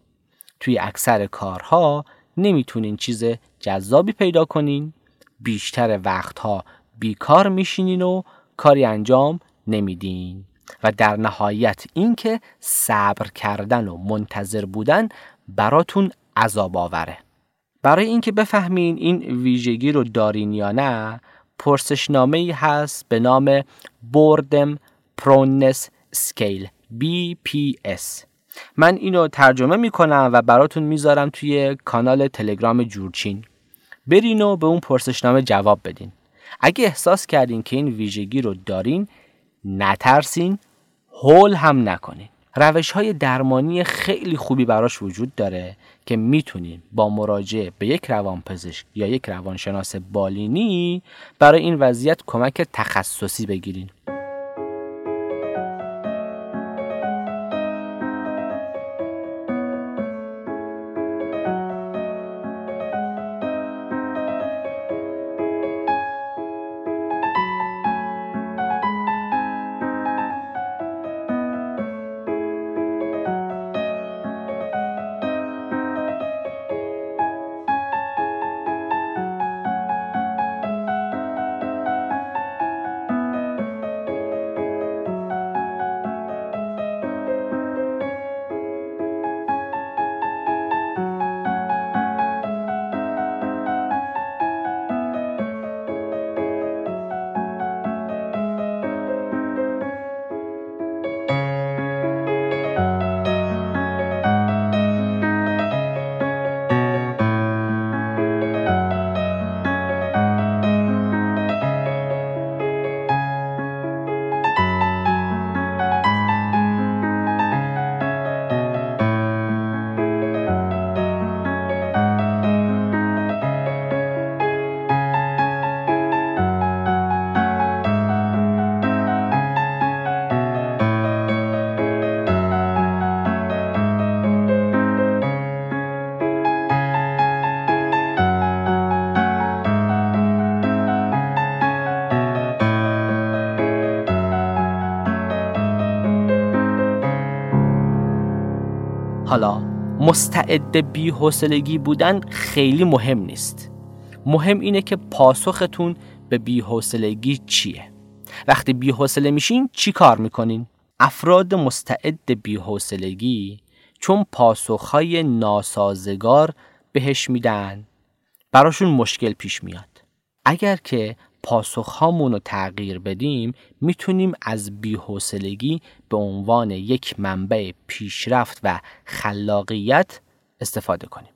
S1: توی اکثر کارها نمی‌تونین چیز جذابی پیدا کنین. بیشتر وقتها بیکار میشینین و کاری انجام نمیدین. و در نهایت اینکه صبر کردن و منتظر بودن براتون عذاب آوره. برای اینکه بفهمین این ویژگی رو دارین یا نه پرسشنامه ای هست به نام بوردم پرونس سکیل BPS من اینو ترجمه می‌کنم و براتون می‌ذارم توی کانال تلگرام جورچین. برین و به اون پرسشنامه جواب بدین. اگه احساس کردین که این ویژگی رو دارین نترسین هول هم نکنین. روش های درمانی خیلی خوبی براش وجود داره که می‌تونین با مراجعه به یک روانپزشک یا یک روانشناس بالینی برای این وضعیت کمک تخصصی بگیرین حالا مستعد بیحوصلگی بودن خیلی مهم نیست. مهم اینه که پاسختون به بیحوصلگی چیه. وقتی بیحوصله میشین چی کار می‌کنین؟ افراد مستعد بیحوصلگی چون پاسخهای ناسازگار بهش میدن. براشون مشکل پیش میاد. اگر که پاسخهامون رو تغییر بدیم می‌تونیم از بیحوصلگی به عنوان یک منبع پیشرفت و خلاقیت استفاده کنیم.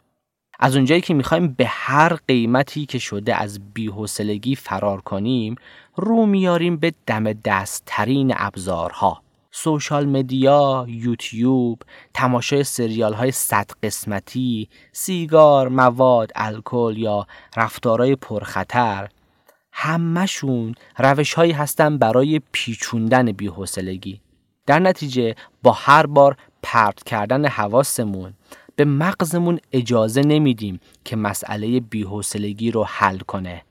S1: از اونجایی که می‌خوایم به هر قیمتی که شده از بیحوصلگی فرار کنیم رو میاریم به دم دست ترین ابزارها. سوشال مدیا، یوتیوب، تماشای سریال های صد قسمتی، سیگار، مواد، الکل یا رفتارهای پرخطر. همهشون روش هایی هستن برای پیچوندن بیحوصلگی. در نتیجه با هر بار پرت کردن حواسمون به مغزمون اجازه نمیدیم که مسئله بیحوصلگی رو حل کنه.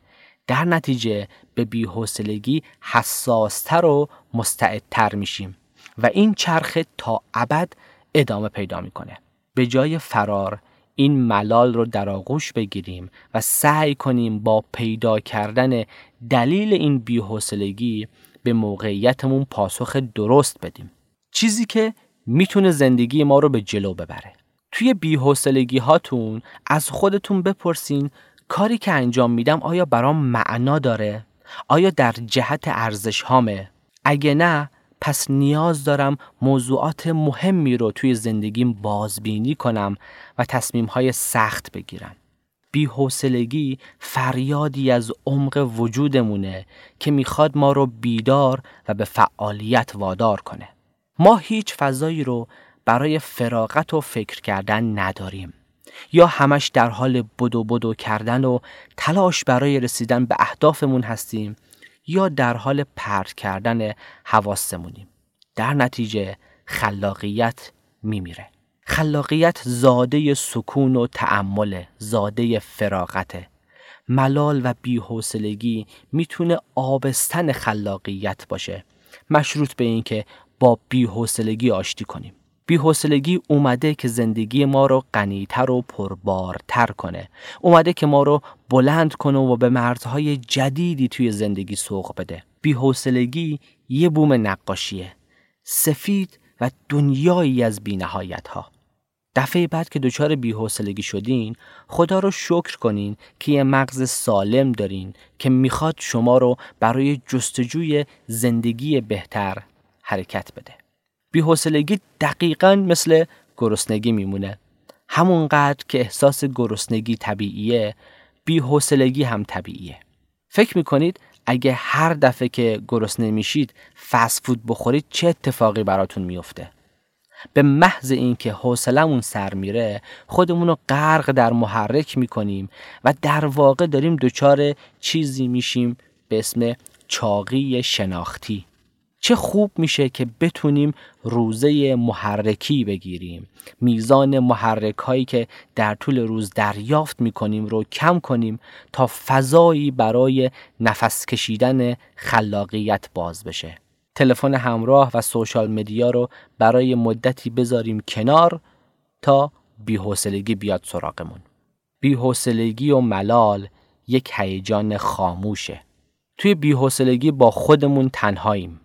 S1: در نتیجه به بیحوصلگی حساستر و مستعدتر میشیم. و این چرخه تا ابد ادامه پیدا می‌کنه به جای فرار این ملال رو در آغوش بگیریم و سعی کنیم با پیدا کردن دلیل این بیحوصلگی به موقعیتمون پاسخ درست بدیم چیزی که می‌تونه زندگی ما رو به جلو ببره توی بیحوصلگی هاتون از خودتون بپرسین کاری که انجام میدم آیا برام معنا داره؟ آیا در جهت ارزش هامه؟ اگه نه پس نیاز دارم موضوعات مهمی رو توی زندگیم بازبینی کنم و تصمیمهای سخت بگیرم. بیحوصلگی فریادی از عمق وجودمونه که می‌خواد ما رو بیدار و به فعالیت وادار کنه. ما هیچ فضایی رو برای فراغت و فکر کردن نداریم. یا همش در حال بدو بدو کردن و تلاش برای رسیدن به اهدافمون هستیم یا در حال پرت کردن حواسمونیم. در نتیجه خلاقیت میمیره. خلاقیت زاده سکون و تعمل زاده فراغته. ملال و بیحوصلگی می‌تونه آبستن خلاقیت باشه. مشروط به اینکه با بیحوصلگی آشتی کنیم. بیحوصلگی اومده که زندگی ما رو غنیتر و پربارتر کنه. اومده که ما رو بلند کنه و به مرزهای جدیدی توی زندگی سوق بده. بیحوصلگی یه بوم نقاشیه. سفید و دنیایی از بینهایت ها دفعه بعد که دچار بیحوصلگی شدین خدا رو شکر کنین که یه مغز سالم دارین که می‌خواد شما رو برای جستجوی زندگی بهتر حرکت بده. بیحوصلگی دقیقا مثل گرسنگی میمونه. همونقدر که احساس گرسنگی طبیعیه بیحوصلگی هم طبیعیه. فکر می‌کنید اگه هر دفعه که گرسنه میشید فست فود بخورید چه اتفاقی براتون میفته به محض اینکه حوصلمون سر میره خودمون رو غرق در محرک می‌کنیم و در واقع داریم دچار چیزی میشیم به اسم چاقی شناختی. چه خوب میشه که بتونیم روزه محرکی بگیریم. میزان محرک هایی که در طول روز دریافت می‌کنیم رو کم کنیم تا فضایی برای نفس کشیدن خلاقیت باز بشه. تلفن همراه و سوشال مدیا رو برای مدتی بذاریم کنار تا بیحوصلگی بیاد سراغمون. بیحوصلگی و ملال یک هیجان خاموشه. توی بیحوصلگی با خودمون تنهاییم.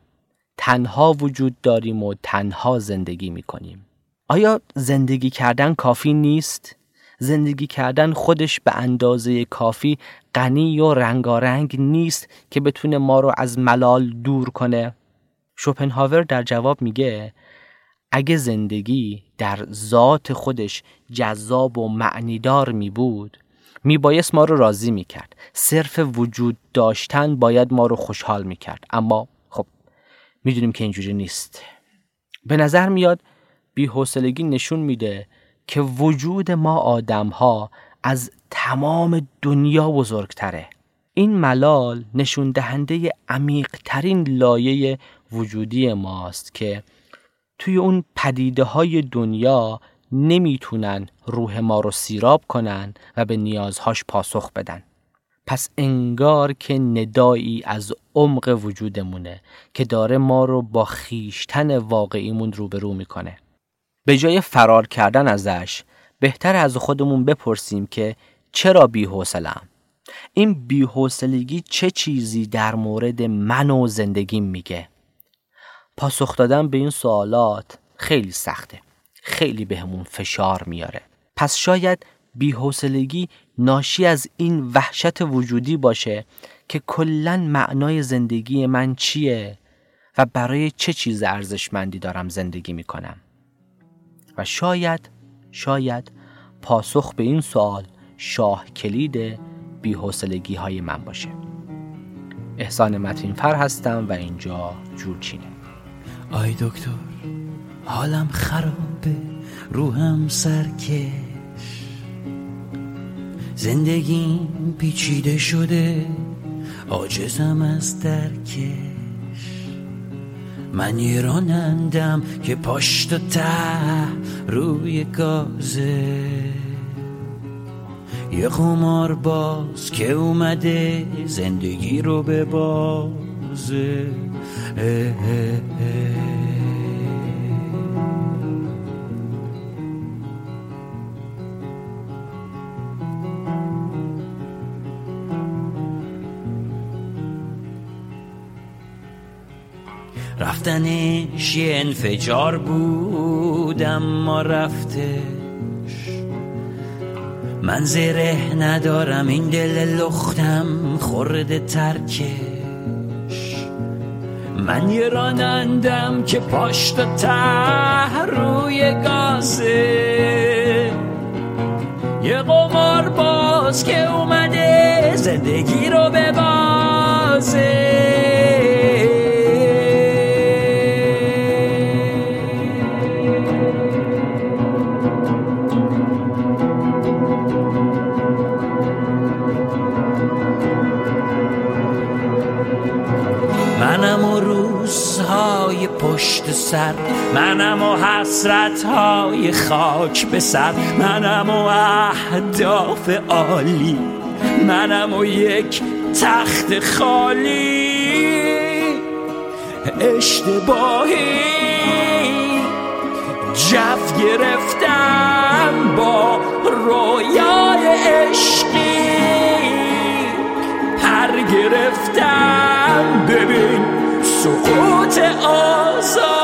S1: تنها وجود داریم و تنها زندگی می کنیم. آیا زندگی کردن کافی نیست؟ زندگی کردن خودش به اندازه کافی غنی و رنگارنگ نیست که بتونه ما رو از ملال دور کنه؟ شوپنهاور در جواب میگه اگه زندگی در ذات خودش جذاب و معنیدار می بود می بایست ما رو راضی می کرد صرف وجود داشتن باید ما رو خوشحال می کرد اما می‌دونیم که اینجوری نیست. به نظر میاد بیحوصلگی نشون میده که وجود ما آدم ها از تمام دنیا بزرگتره. این ملال نشون دهنده عمیق ترین لایه وجودی ماست که توی اون پدیده های دنیا نمی‌تونن روح ما رو سیراب کنن و به نیازهاش پاسخ بدن. پس انگار که ندایی از عمق وجودمونه که داره ما رو با خیشتن واقعیمون روبرو می‌کنه. به جای فرار کردن ازش بهتر از خودمون بپرسیم که چرا بی‌حوصله‌ام؟ این بی‌حوصلگی چه چیزی در مورد من و زندگیم میگه؟ پاسخ دادن به این سوالات خیلی سخته. خیلی بهمون فشار میاره. پس شاید بیحوصلگی ناشی از این وحشت وجودی باشه که کلا معنای زندگی من چیه و برای چه چیز ارزشمندی دارم زندگی می‌کنم. و شاید شاید پاسخ به این سوال شاه کلید بیحوصلگی های من باشه. احسان متینفر هستم و اینجا جورچینه.
S3: آی دکتر حالم خرابه روحم سرکش زندگیم پیچیده شده عاجزم از درکش. من یه رانندم که پاشت و ته روی گازه. یه خمار باز که اومده زندگی رو به بازه. رفتنش یه انفجار بود اما رفتش. من زره ندارم این دل لختم خورده ترکش. من یه رانندم که پاشت و ته روی گازه. یه قمار باز که اومده زندگی رو به بازه سر. منم و حسرت های خاک به سر. منم و اهداف عالی. منم و یک تخت خالی. اشتباهی جو گرفتم با رویای عشقی. پر گرفتم. ببین سقوط آزادم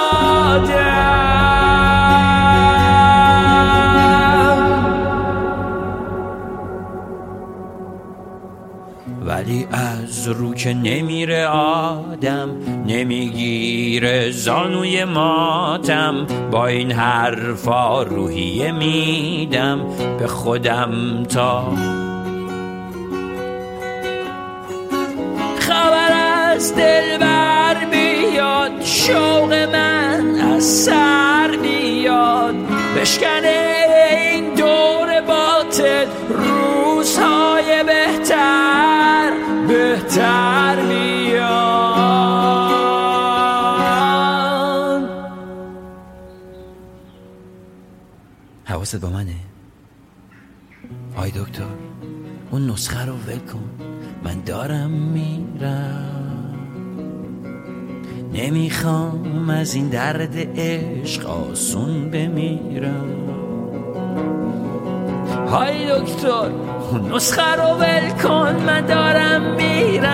S3: ولی از رو که نمیره آدم نمی‌گیره زانوی ماتم. با این حرفا روحیه میدم به خودم تا خبر از دل بر بیاد شوق من از سر بیاد بشکنه این دور باطل روزهای بهتر بهتر میاد. حواست با منه؟ آی دکتر اون نسخه رو ول کن. من دارم میرم. نمی‌خوام از این درد عشق آسون بمیرم. های دکتر نسخه رو ول کن من دارم میرم.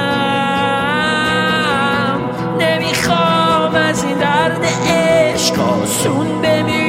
S3: نمی‌خوام از این درد عشق آسون بمیرم.